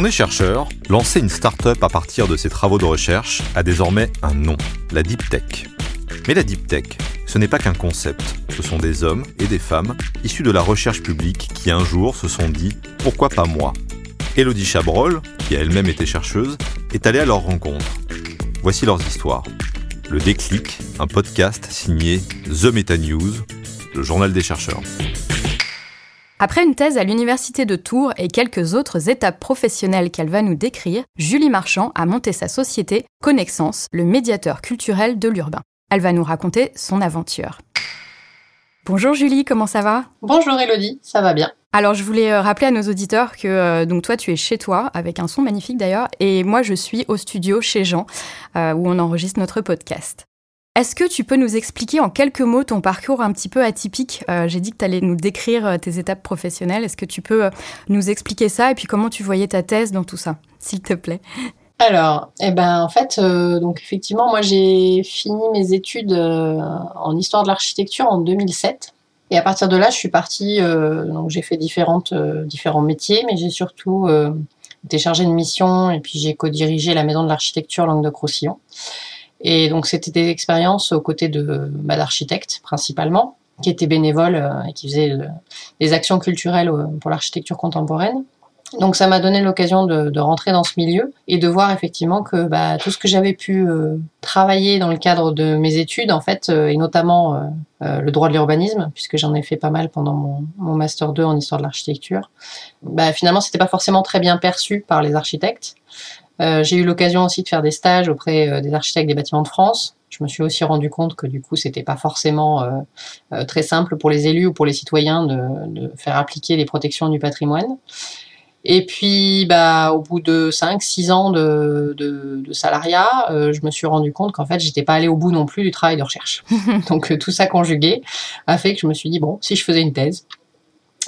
On est chercheur, lancer une start-up à partir de ses travaux de recherche a désormais un nom, la Deep Tech. Mais la Deep Tech, ce n'est pas qu'un concept, ce sont des hommes et des femmes issus de la recherche publique qui un jour se sont dit pourquoi pas moi? Elodie Chabrol, qui a elle-même été chercheuse, est allée à leur rencontre. Voici leurs histoires. Le déclic, un podcast signé The Meta News, le journal des chercheurs. Après une thèse à l'université de Tours et quelques autres étapes professionnelles qu'elle va nous décrire, Julie Marchand a monté sa société Connexence, le médiateur culturel de l'urbain. Elle va nous raconter son aventure. Bonjour Julie, comment ça va? Bonjour Elodie, ça va bien. Alors je voulais euh, rappeler à nos auditeurs que euh, donc toi tu es chez toi avec un son magnifique d'ailleurs et moi je suis au studio chez Jean euh, où on enregistre notre podcast. Est-ce que tu peux nous expliquer en quelques mots ton parcours un petit peu atypique? J'ai dit que tu allais nous décrire tes étapes professionnelles. Est-ce que tu peux nous expliquer ça? Et puis comment tu voyais ta thèse dans tout ça, s'il te plaît? Alors, eh ben, en fait, donc effectivement, moi j'ai fini mes études en histoire de l'architecture en 2007. Et à partir de là, je suis partie, euh, j'ai fait différentes, euh, différents métiers, mais j'ai surtout euh, été chargée de mission et puis j'ai co-dirigé la maison de l'architecture Languedoc-Roussillon. Et donc c'était des expériences aux côtés de bah, d'architectes principalement, qui étaient bénévoles et qui faisaient des actions culturelles pour l'architecture contemporaine. Donc ça m'a donné l'occasion de, rentrer dans ce milieu et de voir effectivement que bah, tout ce que j'avais pu euh, travailler dans le cadre de mes études, en fait, euh, et notamment euh, le droit de l'urbanisme, puisque j'en ai fait pas mal pendant mon, mon master 2 en histoire de l'architecture, bah, finalement c'était pas forcément très bien perçu par les architectes. J'ai eu l'occasion aussi de faire des stages auprès des architectes des bâtiments de France. Je me suis aussi rendu compte que du coup c'était pas forcément très simple pour les élus ou pour les citoyens de, de faire appliquer les protections du patrimoine. Et puis, bah, au bout de 5-6 ans de, de, de salariat, euh, je me suis rendu compte qu'en fait, j'étais pas allée au bout non plus du travail de recherche. Donc, euh, tout ça conjugué a fait que je me suis dit, bon, si je faisais une thèse.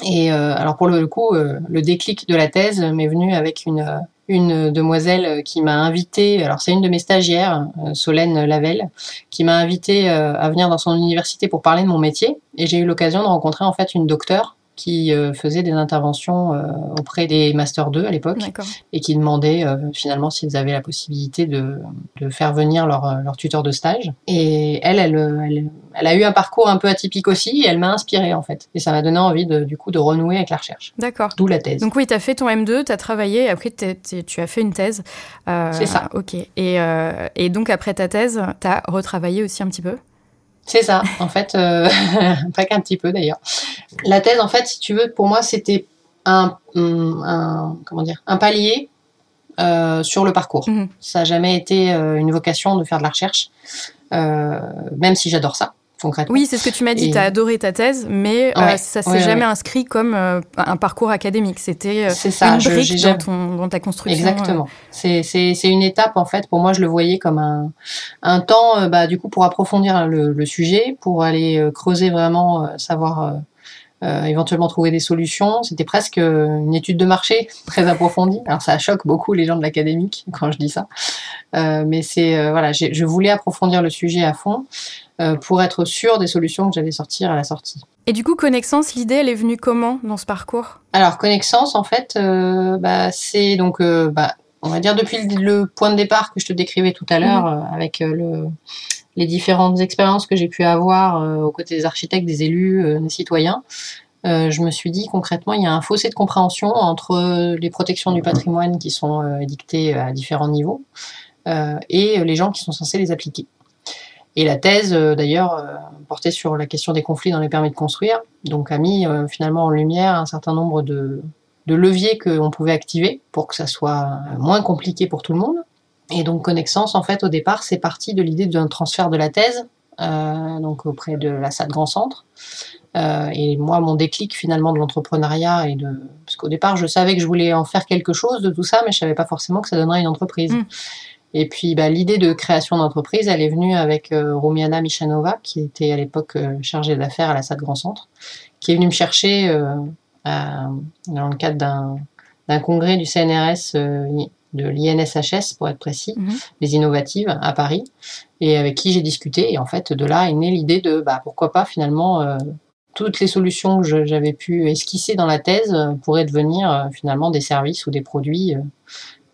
Et euh, alors, pour le coup, le déclic de la thèse m'est venu avec une, une demoiselle qui m'a invité, alors c'est une de mes stagiaires, Solène Lavelle, qui m'a invité à venir dans son université pour parler de mon métier. Et j'ai eu l'occasion de rencontrer en fait une docteure qui euh, faisait des interventions euh, auprès des Master 2 à l'époque et qui demandaient euh, finalement s'ils avaient la possibilité de, de faire venir leur, leur, tuteur de stage. Et elle, elle, elle, elle, a eu un parcours un peu atypique aussi et elle m'a inspirée en fait. Et ça m'a donné envie de, du coup de renouer avec la recherche. D'accord. D'où la thèse. Donc oui, tu as fait ton M2, tu as travaillé, et après tu as fait une thèse. C'est ça. Ok. Et, et donc après ta thèse, tu as retravaillé aussi un petit peu? C'est ça, en fait, euh, pas qu'un petit peu d'ailleurs. La thèse, en fait, si tu veux, pour moi, c'était un, comment dire, un palier euh, sur le parcours. Mhm. Ça n'a jamais été euh, une vocation de faire de la recherche, même si j'adore ça. Oui, c'est ce que tu m'as dit. Tu as adoré ta thèse, mais euh, ça s'est jamais inscrit comme euh, un parcours académique. C'était euh, une brique dans, dans, ta construction. Exactement. C'est une étape, en fait. Pour moi, je le voyais comme un, un temps, bah, du coup, pour approfondir le, le sujet, pour aller creuser vraiment, savoir euh, éventuellement trouver des solutions. C'était presque une étude de marché très approfondie. Alors ça choque beaucoup les gens de l'académique quand je dis ça, euh, mais c'est euh, voilà, je voulais approfondir le sujet à fond euh, pour être sûr des solutions que j'allais sortir à la sortie. Et du coup, Connexence, l'idée, elle est venue comment dans ce parcours? Alors Connexence, en fait, bah, c'est donc bah, on va dire depuis le point de départ que je te décrivais tout à l'heure mmh. avec le les différentes expériences que j'ai pu avoir euh, aux côtés des architectes, des élus, euh, des citoyens, euh, je me suis dit concrètement, il y a un fossé de compréhension entre les protections du patrimoine qui sont édictées à différents niveaux et les gens qui sont censés les appliquer. Et la thèse, d'ailleurs, portait sur la question des conflits dans les permis de construire, donc a mis finalement en lumière un certain nombre de, de leviers qu'on pouvait activer pour que ça soit moins compliqué pour tout le monde. Et donc Connexence, en fait, au départ, c'est parti de l'idée d'un transfert de la thèse, euh, donc auprès de la SAD Grand Centre. Euh, et moi, mon déclic finalement de l'entrepreneuriat et de parce qu'au départ, je savais que je voulais en faire quelque chose de tout ça, mais je savais pas forcément que ça donnerait une entreprise. Mm. Et puis, bah, l'idée de création d'entreprise, elle est venue avec euh, Romiana Michanova, qui était à l'époque euh, chargée d'affaires à la SAD Grand Centre, qui est venue me chercher euh, à, dans le cadre d'un congrès du CNRS de l'INSHS pour être précis, mhm. les innovatives à Paris, et avec qui j'ai discuté. Et en fait, de là est née l'idée de bah, pourquoi pas finalement euh, toutes les solutions que j'avais pu esquisser dans la thèse pourraient devenir finalement des services ou des produits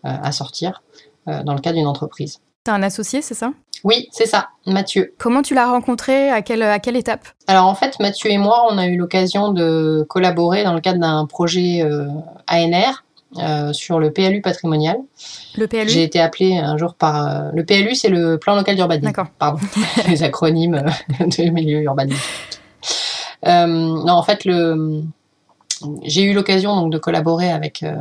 à sortir dans le cas d'une entreprise. T'as un associé, c'est ça? Oui, c'est ça, Mathieu. Comment tu l'as rencontré? À quelle, à quelle étape? Alors en fait, Mathieu et moi, on a eu l'occasion de collaborer dans le cadre d'un projet euh, ANR euh, sur le PLU patrimonial. Le PLU J'ai été appelée un jour par... Euh, le PLU, c'est le plan local d'urbanisme. D'accord. Pardon, les acronymes de milieu urbanisme. non, en fait, le j'ai eu l'occasion donc de collaborer avec euh,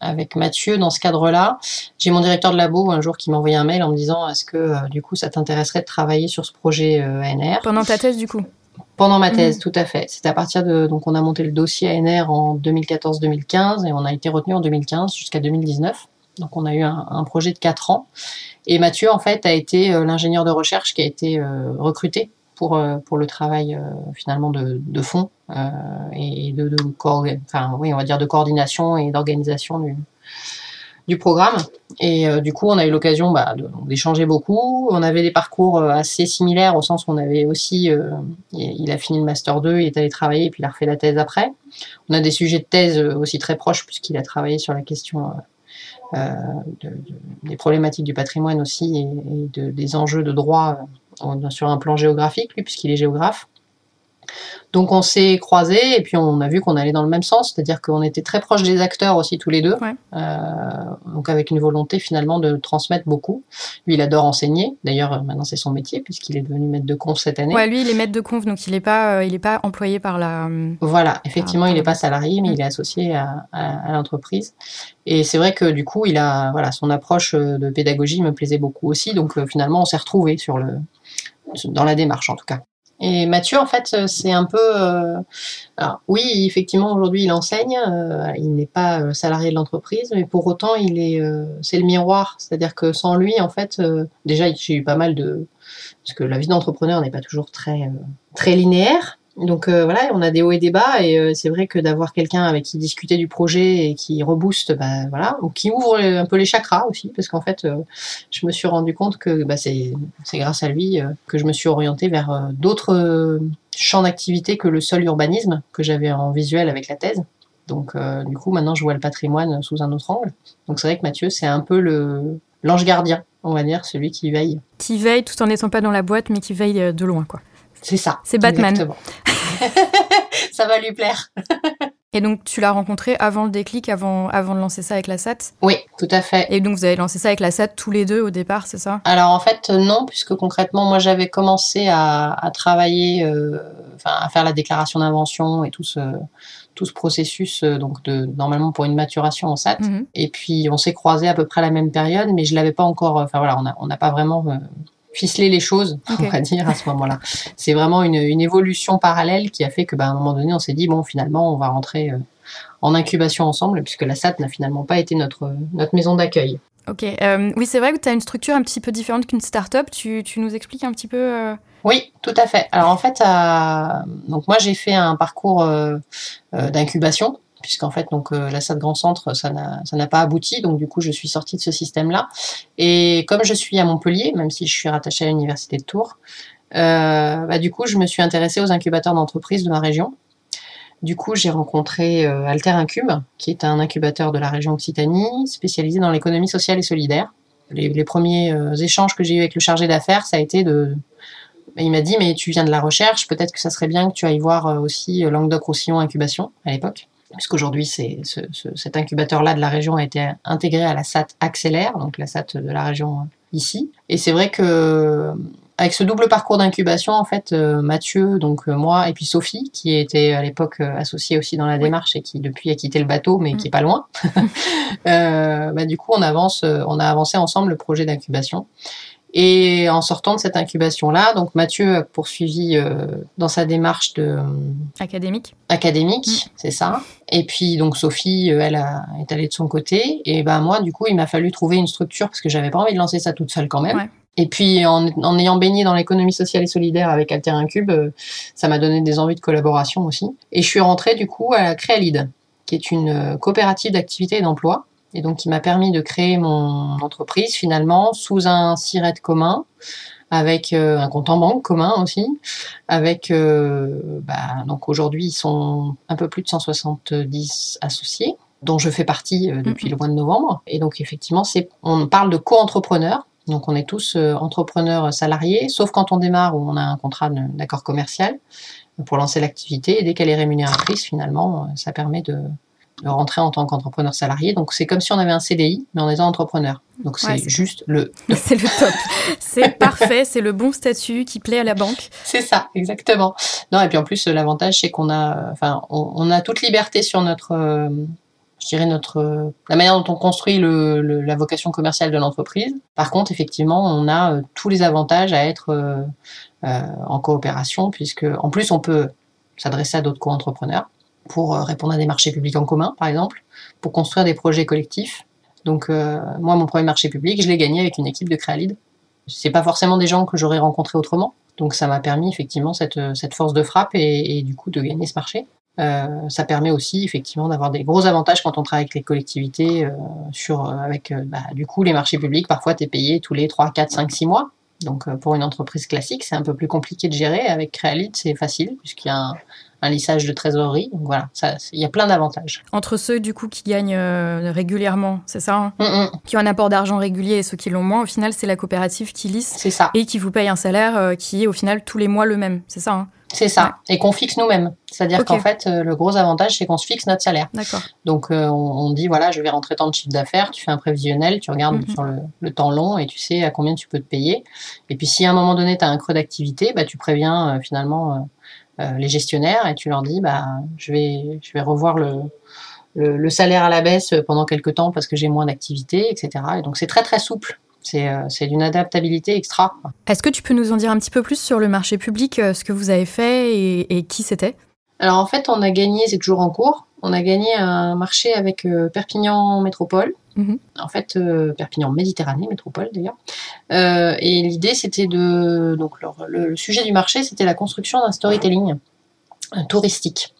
avec Mathieu dans ce cadre-là. J'ai mon directeur de labo un jour qui m'a envoyé un mail en me disant est-ce que euh, du coup ça t'intéresserait de travailler sur ce projet euh, ANR Pendant ta thèse du coup? Pendant ma thèse, mhm. tout à fait. C'est à partir de donc on a monté le dossier ANR en 2014-2015 et on a été retenu en 2015 jusqu'à 2019. Donc on a eu un, un, projet de quatre ans. Et Mathieu en fait a été l'ingénieur de recherche qui a été recruté pour, euh, pour le travail euh, finalement de, fond euh, et de, de enfin, oui, on va dire de coordination et d'organisation du, du programme. Et du coup, on a eu l'occasion bah, d'échanger beaucoup. On avait des parcours assez similaires au sens où on avait aussi, il a fini le master 2, il est allé travailler et puis il a refait la thèse après. On a des sujets de thèse aussi très proches puisqu'il a travaillé sur la question euh, de, des problématiques du patrimoine aussi et, et de, des enjeux de droit sur un plan géographique, lui, puisqu'il est géographe. Donc on s'est croisés et puis on a vu qu'on allait dans le même sens, c'est-à-dire qu'on était très proches des acteurs aussi tous les deux, euh, donc avec une volonté finalement de transmettre beaucoup. Lui il adore enseigner, d'ailleurs euh, maintenant c'est son métier puisqu'il est devenu maître de conf cette année. Ouais, lui il est maître de conf donc il n'est pas euh, il est pas employé par la. Voilà, effectivement il n'est pas salarié mais il est associé à, à, l'entreprise. Et c'est vrai que du coup il a voilà son approche de pédagogie me plaisait beaucoup aussi, donc finalement on s'est retrouvés sur le dans la démarche en tout cas. Et Mathieu, en fait, euh, c'est un peu. Euh, alors, oui, effectivement, aujourd'hui, il enseigne. Euh, il n'est pas salarié de l'entreprise, mais pour autant, il est. c'est le miroir. C'est-à-dire que sans lui, en fait, déjà, j'ai eu pas mal de. Parce que la vie d'entrepreneur n'est pas toujours très très linéaire. Donc euh, voilà, on a des hauts et des bas et euh, c'est vrai que d'avoir quelqu'un avec qui discuter du projet et qui rebooste, bah, voilà, ou qui ouvre un peu les chakras aussi, parce qu'en fait, euh, je me suis rendu compte que bah, c'est grâce à lui que je me suis orientée vers d'autres champs d'activité que le seul urbanisme que j'avais en visuel avec la thèse. Donc du coup, maintenant, je vois le patrimoine sous un autre angle. Donc c'est vrai que Mathieu, c'est un peu le l'ange gardien, on va dire, celui qui veille. Qui veille tout en n'étant pas dans la boîte, mais qui veille de loin, quoi. C'est ça. C'est Batman. ça va lui plaire. Et donc, tu l'as rencontré avant le déclic, avant, avant de lancer ça avec la SAT? Oui, tout à fait. Et donc, vous avez lancé ça avec la SAT tous les deux au départ, c'est ça? Alors, en fait, non, puisque concrètement, moi, j'avais commencé à, à travailler, euh, enfin, à faire la déclaration d'invention et tout ce, tout ce processus, euh, donc de, normalement pour une maturation en SAT. Mhm. Et puis, on s'est croisés à peu près à la même période, mais je l'avais pas encore, enfin voilà, on n'a pas vraiment euh, ficeler les choses, on va dire, à ce moment-là. C'est vraiment une, une, évolution parallèle qui a fait que, bah, à un moment donné, on s'est dit, bon, finalement, on va rentrer euh, en incubation ensemble, puisque la SAT n'a finalement pas été notre, notre maison d'accueil. Ok, euh, oui, c'est vrai que tu as une structure un petit peu différente qu'une start-up. Tu, tu, nous expliques un petit peu euh, Oui, tout à fait. Alors en fait, donc moi j'ai fait un parcours d'incubation puisqu'en fait donc euh, la SAD Grand Centre ça n'a pas abouti. Donc du coup je suis sortie de ce système là et comme je suis à Montpellier même si je suis rattachée à l'université de Tours euh, bah, du coup je me suis intéressée aux incubateurs d'entreprises de ma région. Du coup j'ai rencontré euh, Alter Incube qui est un incubateur de la région Occitanie spécialisé dans l'économie sociale et solidaire. Les, les premiers euh, échanges que j'ai eu avec le chargé d'affaires ça a été de il m'a dit mais tu viens de la recherche peut-être que ça serait bien que tu ailles voir aussi Languedoc-Roussillon Incubation à l'époque puisqu'aujourd'hui ce, cet incubateur-là de la région a été intégré à la SAT Accélère, donc la SAT de la région euh, ici. Et c'est vrai que avec ce double parcours d'incubation, en fait, euh, Mathieu, donc euh, moi, et puis Sophie, qui était à l'époque associée aussi dans la démarche et qui depuis a quitté le bateau, mais qui est pas loin. bah, du coup, on avance, on a avancé ensemble le projet d'incubation. Et en sortant de cette incubation-là, donc Mathieu a poursuivi euh, dans sa démarche de académique. Académique, mm. c'est ça. Et puis donc Sophie, euh, elle a, est allée de son côté. Et ben moi, du coup, il m'a fallu trouver une structure parce que j'avais pas envie de lancer ça toute seule quand même. Et puis en, en, ayant baigné dans l'économie sociale et solidaire avec Alter Incube, euh, ça m'a donné des envies de collaboration aussi. Et je suis rentrée du coup à la Créalide, qui est une coopérative d'activité et d'emploi et donc qui m'a permis de créer mon entreprise finalement sous un siret commun avec un compte en banque commun aussi, avec bah, donc aujourd'hui ils sont un peu plus de 170 associés dont je fais partie depuis mm-hmm. le mois de novembre. Et donc effectivement, c'est on parle de co-entrepreneurs. Donc on est tous entrepreneurs salariés, sauf quand on démarre où on a un contrat d'accord commercial pour lancer l'activité. Et dès qu'elle est rémunératrice, finalement, ça permet de, rentrer en tant qu'entrepreneur salarié. Donc c'est comme si on avait un CDI, mais en étant entrepreneur. Donc c'est juste le. C'est le top. c'est parfait. C'est le bon statut qui plaît à la banque. C'est ça, exactement. Non et puis en plus l'avantage c'est qu'on a, enfin, on, a toute liberté sur notre, euh, je dirais notre, la manière dont on construit le, la vocation commerciale de l'entreprise. Par contre, effectivement, on a euh, tous les avantages à être euh, en coopération, puisque en plus on peut s'adresser à d'autres co-entrepreneurs pour euh, répondre à des marchés publics en commun, par exemple, pour construire des projets collectifs. Donc euh, moi, mon premier marché public, je l'ai gagné avec une équipe de Créalide. C'est pas forcément des gens que j'aurais rencontrés autrement. Donc ça m'a permis effectivement cette, cette force de frappe et, du coup de gagner ce marché. Euh, ça permet aussi effectivement d'avoir des gros avantages quand on travaille avec les collectivités euh, sur avec bah, du coup les marchés publics. Parfois, tu es payé tous les 3, 4, 5, 6 mois. Donc pour une entreprise classique, c'est un peu plus compliqué de gérer. Avec Créalide, c'est facile puisqu'il y a un, un lissage de trésorerie. Donc voilà, il y a plein d'avantages. Entre ceux du coup qui gagnent euh, régulièrement, c'est ça hein mm, mm. Qui ont un apport d'argent régulier et ceux qui l'ont moins, au final, c'est la coopérative qui lisse. C'est ça. Et qui vous paye un salaire euh, qui est au final tous les mois le même. C'est ça hein c'est ça, et qu'on fixe nous-mêmes. C'est-à-dire qu'en fait, euh, le gros avantage, c'est qu'on se fixe notre salaire. Donc, on, dit, voilà, je vais rentrer tant de chiffre d'affaires, tu fais un prévisionnel, tu regardes mm, sur le, temps long et tu sais à combien tu peux te payer. Et puis, si à un moment donné, tu as un creux d'activité, bah, tu préviens finalement les gestionnaires et tu leur dis bah je vais je vais revoir le, le, salaire à la baisse pendant quelques temps parce que j'ai moins d'activité, etc. Et donc c'est très très souple. C'est euh, d'une adaptabilité extra. Est-ce que tu peux nous en dire un petit peu plus sur le marché public, euh, ce que vous avez fait et qui c'était? Alors en fait, on a gagné, c'est toujours en cours, on a gagné un marché avec Perpignan Métropole Mhm. En fait, euh, Perpignan Méditerranée, métropole d'ailleurs. Euh, et l'idée, c'était de. Donc, le, sujet du marché, c'était la construction d'un storytelling touristique.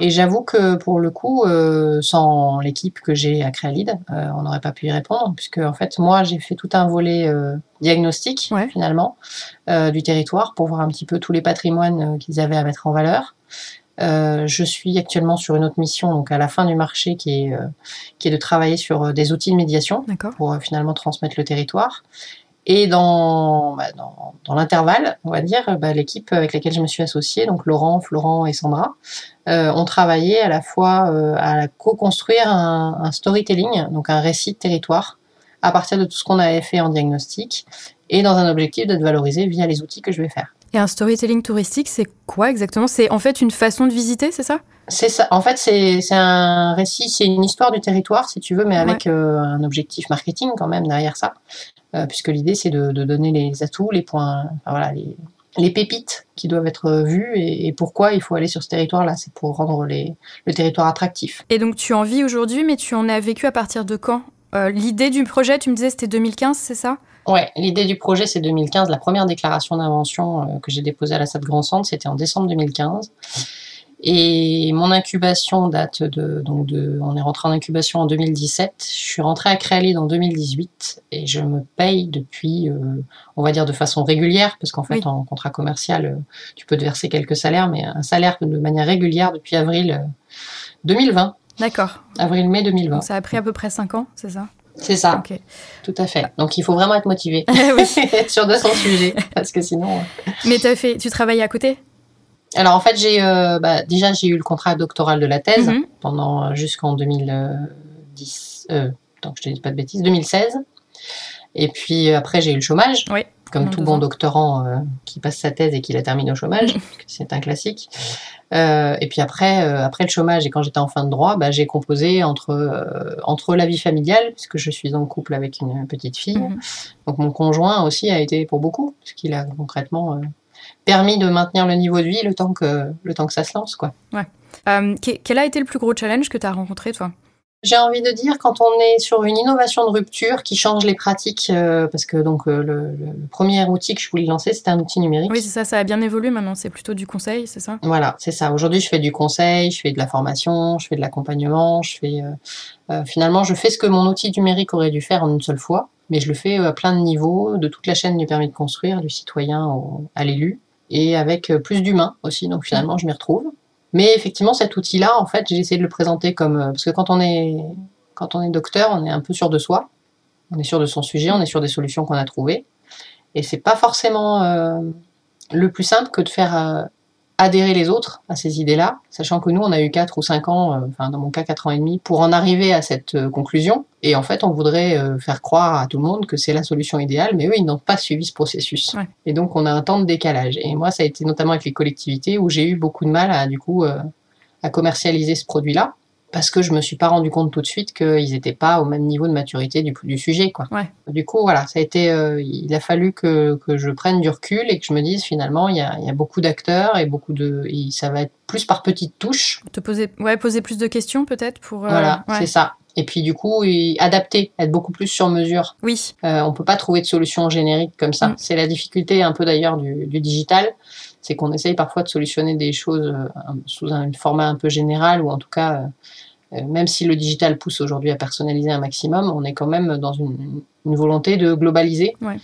Et j'avoue que pour le coup, euh, sans l'équipe que j'ai à Créalide, on n'aurait pas pu y répondre, puisque en fait, moi, j'ai fait tout un volet diagnostic finalement du territoire pour voir un petit peu tous les patrimoines qu'ils avaient à mettre en valeur. Euh, je suis actuellement sur une autre mission, donc à la fin du marché, qui est, euh, qui est de travailler sur euh, des outils de médiation pour finalement transmettre le territoire. Et dans, bah, dans, dans l'intervalle, on va dire, bah, l'équipe avec laquelle je me suis associée, donc Laurent, Florent et Sandra, ont travaillé à la fois à co-construire un, un, storytelling, donc un récit de territoire, à partir de tout ce qu'on avait fait en diagnostic, et dans un objectif de valoriser via les outils que je vais faire. Et un storytelling touristique, c'est quoi exactement? C'est en fait une façon de visiter, c'est ça? C'est ça. En fait, c'est un récit, c'est une histoire du territoire, si tu veux, mais avec euh, un objectif marketing quand même derrière ça. Euh, puisque l'idée, c'est de, donner les atouts, les points, voilà, les, les, pépites qui doivent être vues et, pourquoi il faut aller sur ce territoire-là. C'est pour rendre les, le territoire attractif. Et donc, tu en vis aujourd'hui, mais tu en as vécu à partir de quand? Euh, L'idée du projet, tu me disais, c'était 2015, c'est ça? Ouais, l'idée du projet, c'est 2015. La première déclaration d'invention euh, que j'ai déposée à la SAD Grand Centre, c'était en décembre 2015. Et mon incubation date de, donc de, on est rentré en incubation en 2017. Je suis rentré à Créalide en 2018 et je me paye depuis, euh, on va dire de façon régulière, parce qu'en fait, en contrat commercial, tu peux te verser quelques salaires, mais un salaire de manière régulière depuis avril 2020. D'accord. Avril-mai 2020. Donc ça a pris à peu près 5 ans, c'est ça? C'est ça. Tout à fait. Donc il faut vraiment être motivé, être sûr de son sujet, parce que sinon. Euh. Mais as fait, tu travailles à côté? Alors en fait, j'ai euh, bah, déjà j'ai eu le contrat doctoral de la thèse mhm. pendant euh, jusqu'en 2010. donc je te dis pas de bêtises, 2016. Et puis après j'ai eu le chômage. Oui. Comme tout bon doctorant qui passe sa thèse et qui la termine au chômage, c'est un classique. Euh, et puis après, euh, après le chômage et quand j'étais en fin de droit, bah, j'ai composé entre euh, entre la vie familiale, puisque je suis en couple avec une petite fille. Mhm. Donc mon conjoint aussi a été pour beaucoup, ce qu'il a concrètement permis de maintenir le niveau de vie le temps que le temps que ça se lance, quoi. Ouais. quel a été le plus gros challenge que tu as rencontré, toi? J'ai envie de dire quand on est sur une innovation de rupture qui change les pratiques, euh, parce que donc euh, le, le, premier outil que je voulais lancer, c'était un outil numérique. Oui, c'est ça, ça a bien évolué maintenant. C'est plutôt du conseil, c'est ça? Voilà, c'est ça. Aujourd'hui, je fais du conseil, je fais de la formation, je fais de l'accompagnement, je fais euh, finalement, je fais ce que mon outil numérique aurait dû faire en une seule fois, mais je le fais à plein de niveaux, de toute la chaîne du permis de construire, du citoyen au, à l'élu, et avec plus d'humains aussi. Donc finalement, je m'y retrouve. Mais effectivement, cet outil-là, en fait, j'ai essayé de le présenter comme euh, parce que quand on est quand on est docteur, on est un peu sûr de soi, on est sûr de son sujet, on est sûr des solutions qu'on a trouvées, et c'est pas forcément euh, le plus simple que de faire euh, adhérer les autres à ces idées-là, sachant que nous, on a eu 4 ou 5 ans, euh, enfin dans mon cas 4 ans et demi, pour en arriver à cette euh, conclusion. Et en fait, on voudrait euh, faire croire à tout le monde que c'est la solution idéale, mais eux, ils n'ont pas suivi ce processus. Ouais. Et donc, on a un temps de décalage. Et moi, ça a été notamment avec les collectivités où j'ai eu beaucoup de mal à, du coup, à commercialiser ce produit-là parce que je me suis pas rendu compte tout de suite qu'ils n'étaient pas au même niveau de maturité du, du sujet. Quoi. Ouais. Du coup, voilà, ça a été, euh, il a fallu que, que je prenne du recul et que je me dise finalement, il y a, il y a beaucoup d'acteurs et beaucoup de, et ça va être plus par petites touches. Te poser, ouais, poser plus de questions peut-être pour. euh, voilà, ouais. c'est ça. Et puis du coup, adapter, être beaucoup plus sur mesure. Oui, Euh, on peut pas trouver de solution générique comme ça. Mm. C'est la difficulté un peu d'ailleurs du, du digital, c'est qu'on essaye parfois de solutionner des choses euh, sous un format un peu général ou en tout cas, euh, euh, même si le digital pousse aujourd'hui à personnaliser un maximum, on est quand même dans une, une volonté de globaliser. Ouais.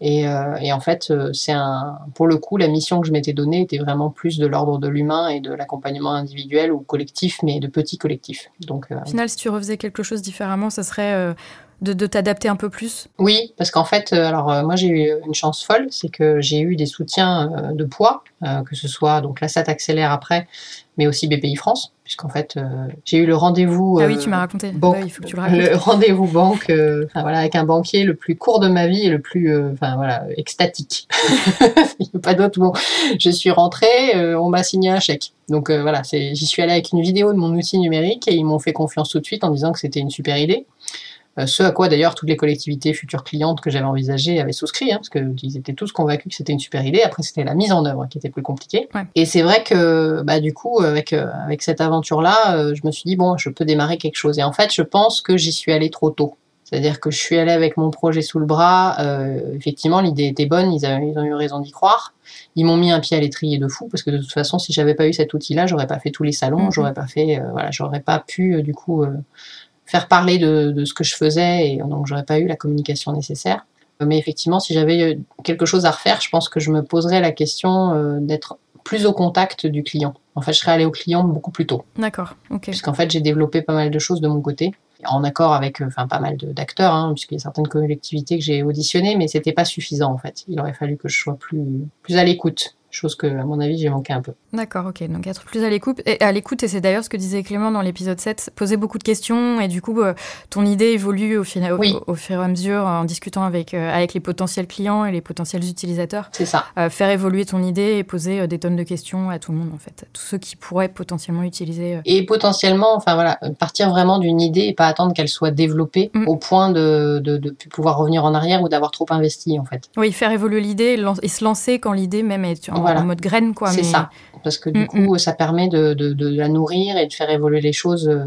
Et, euh, et en fait, c'est un, pour le coup, la mission que je m'étais donnée était vraiment plus de l'ordre de l'humain et de l'accompagnement individuel ou collectif, mais de petits collectifs. Donc, euh, au final, si tu refaisais quelque chose différemment, ça serait euh, de, de t'adapter un peu plus? Oui, parce qu'en fait, euh, alors euh, moi j'ai eu une chance folle, c'est que j'ai eu des soutiens euh, de poids, euh, que ce soit donc la SAT accélère après, mais aussi BPI France, puisqu'en fait euh, j'ai eu le rendez-vous. ah oui, euh, tu m'as raconté. banque, Ouais, il faut que tu le racontes. le rendez-vous banque, euh, enfin voilà, avec un banquier le plus court de ma vie et le plus, euh, enfin voilà, extatique. Il n'y a pas d'autre mot. Je suis rentrée, euh, on m'a signé un chèque. Donc euh, voilà, j'y suis allée avec une vidéo de mon outil numérique et ils m'ont fait confiance tout de suite en disant que c'était une super idée. Euh, ce à quoi d'ailleurs toutes les collectivités futures clientes que j'avais envisagées avaient souscrit, hein, parce qu'ils étaient tous convaincus que c'était une super idée. Après, c'était la mise en œuvre qui était plus compliquée. Ouais. Et c'est vrai que, bah, du coup, avec euh, avec cette aventure-là, euh, je me suis dit bon, je peux démarrer quelque chose. Et en fait, je pense que j'y suis allée trop tôt. C'est-à-dire que je suis allée avec mon projet sous le bras. euh, effectivement, l'idée était bonne. Ils, avaient- ils ont eu raison d'y croire. Ils m'ont mis un pied à l'étrier de fou parce que de toute façon, si j'avais pas eu cet outil-là, j'aurais pas fait tous les salons, Mhm. j'aurais pas fait, euh, voilà, j'aurais pas pu euh, du coup euh, faire parler de, de ce que je faisais et donc j'aurais pas eu la communication nécessaire. Mais effectivement, si j'avais euh, quelque chose à refaire, je pense que je me poserais la question euh, d'être plus au contact du client. En fait, je serais allée au client beaucoup plus tôt, D'accord, ok. puisqu'en fait, j'ai développé pas mal de choses de mon côté, en accord avec, euh, enfin, pas mal d'acteurs, hein, puisqu'il y a certaines collectivités que j'ai auditionnées, mais c'était pas suffisant en fait. Il aurait fallu que je sois plus, plus à l'écoute, chose que, à mon avis, j'ai manqué un peu. D'accord, ok. Donc être plus à l'écoute. Et à l'écoute, et c'est d'ailleurs ce que disait Clément dans l'épisode 7, poser beaucoup de questions et du coup, euh, ton idée évolue au, final, au, Oui. au fur et à mesure en discutant avec, euh, avec les potentiels clients et les potentiels utilisateurs. C'est ça. Euh, faire évoluer ton idée et poser des tonnes de questions à tout le monde, en fait. À tous ceux qui pourraient potentiellement utiliser. et potentiellement, enfin voilà, partir vraiment d'une idée et pas attendre qu'elle soit développée Mm. au point de, plus pouvoir revenir en arrière ou d'avoir trop investi en fait. Oui, faire évoluer l'idée et se lancer quand l'idée même est en, Voilà. en mode graine, quoi. C'est mais- ça, parce que du Mm, coup, ça permet de, de, de la nourrir et de faire évoluer les choses euh,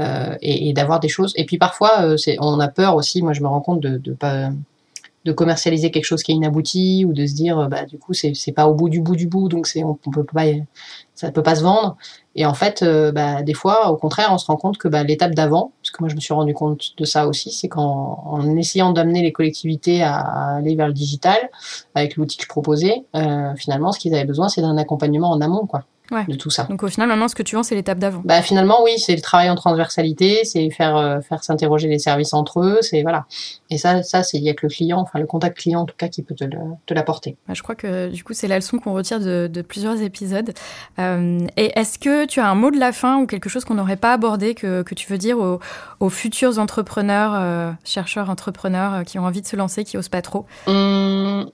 euh, et, et d'avoir des choses. Et puis parfois, euh, c'est, on a peur aussi. Moi, je me rends compte de, de pas de commercialiser quelque chose qui est inabouti ou de se dire, bah du coup, c'est, pas au bout du bout du bout, donc c'est on, on peut pas, ça peut pas se vendre. Et en fait, euh, bah, des fois, au contraire, on se rend compte que bah, l'étape d'avant, parce que moi je me suis rendu compte de ça aussi, c'est qu'en en essayant d'amener les collectivités à, à aller vers le digital, avec l'outil que je proposais, euh, finalement, ce qu'ils avaient besoin, c'est d'un accompagnement en amont, quoi, Ouais. de tout ça. Donc au final, maintenant, ce que tu vends, c'est l'étape d'avant. Bah, finalement, oui, c'est le travail en transversalité, c'est faire euh, faire s'interroger les services entre eux, c'est voilà. Et ça, ça, c'est il y a que le client, enfin le contact client en tout cas, qui peut te le- te l'apporter. Bah, je crois que du coup, c'est la leçon qu'on retire de, de plusieurs épisodes. Euh, et est-ce que tu as un mot de la fin ou quelque chose qu'on n'aurait pas abordé que, que tu veux dire aux, aux futurs entrepreneurs, euh, chercheurs, entrepreneurs qui ont envie de se lancer, qui osent pas trop? Hum,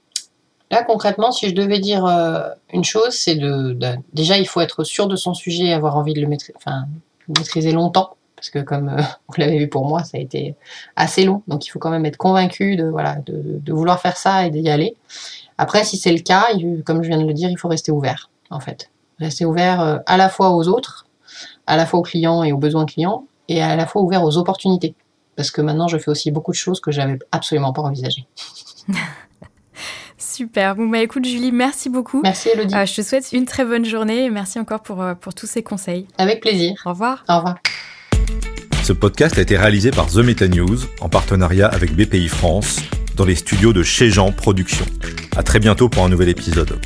Là, concrètement, si je devais dire euh, une chose, c'est de, déjà, il faut être sûr de son sujet et avoir envie de le maîtriser, longtemps. Parce que comme euh, vous l'avez vu pour moi, ça a été assez long. Donc il faut quand même être convaincu de, voilà, de, vouloir faire ça et d'y aller. Après, si c'est le cas, comme je viens de le dire, il faut rester ouvert, en fait. Rester ouvert euh, à la fois aux autres, à la fois aux clients et aux besoins clients, et à la fois ouvert aux opportunités. Parce que maintenant, je fais aussi beaucoup de choses que j'avais absolument pas envisagées. Super. Bon, bah écoute, Julie, merci beaucoup. Merci, Elodie. Euh, je te souhaite une très bonne journée et merci encore pour, euh, pour tous ces conseils. Avec plaisir. Au revoir. Au revoir. Ce podcast a été réalisé par The Meta News en partenariat avec BPI France dans les studios de Chez Jean Productions. À très bientôt pour un nouvel épisode.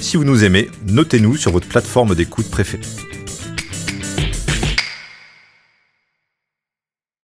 Si vous nous aimez, notez-nous sur votre plateforme d'écoute préférée.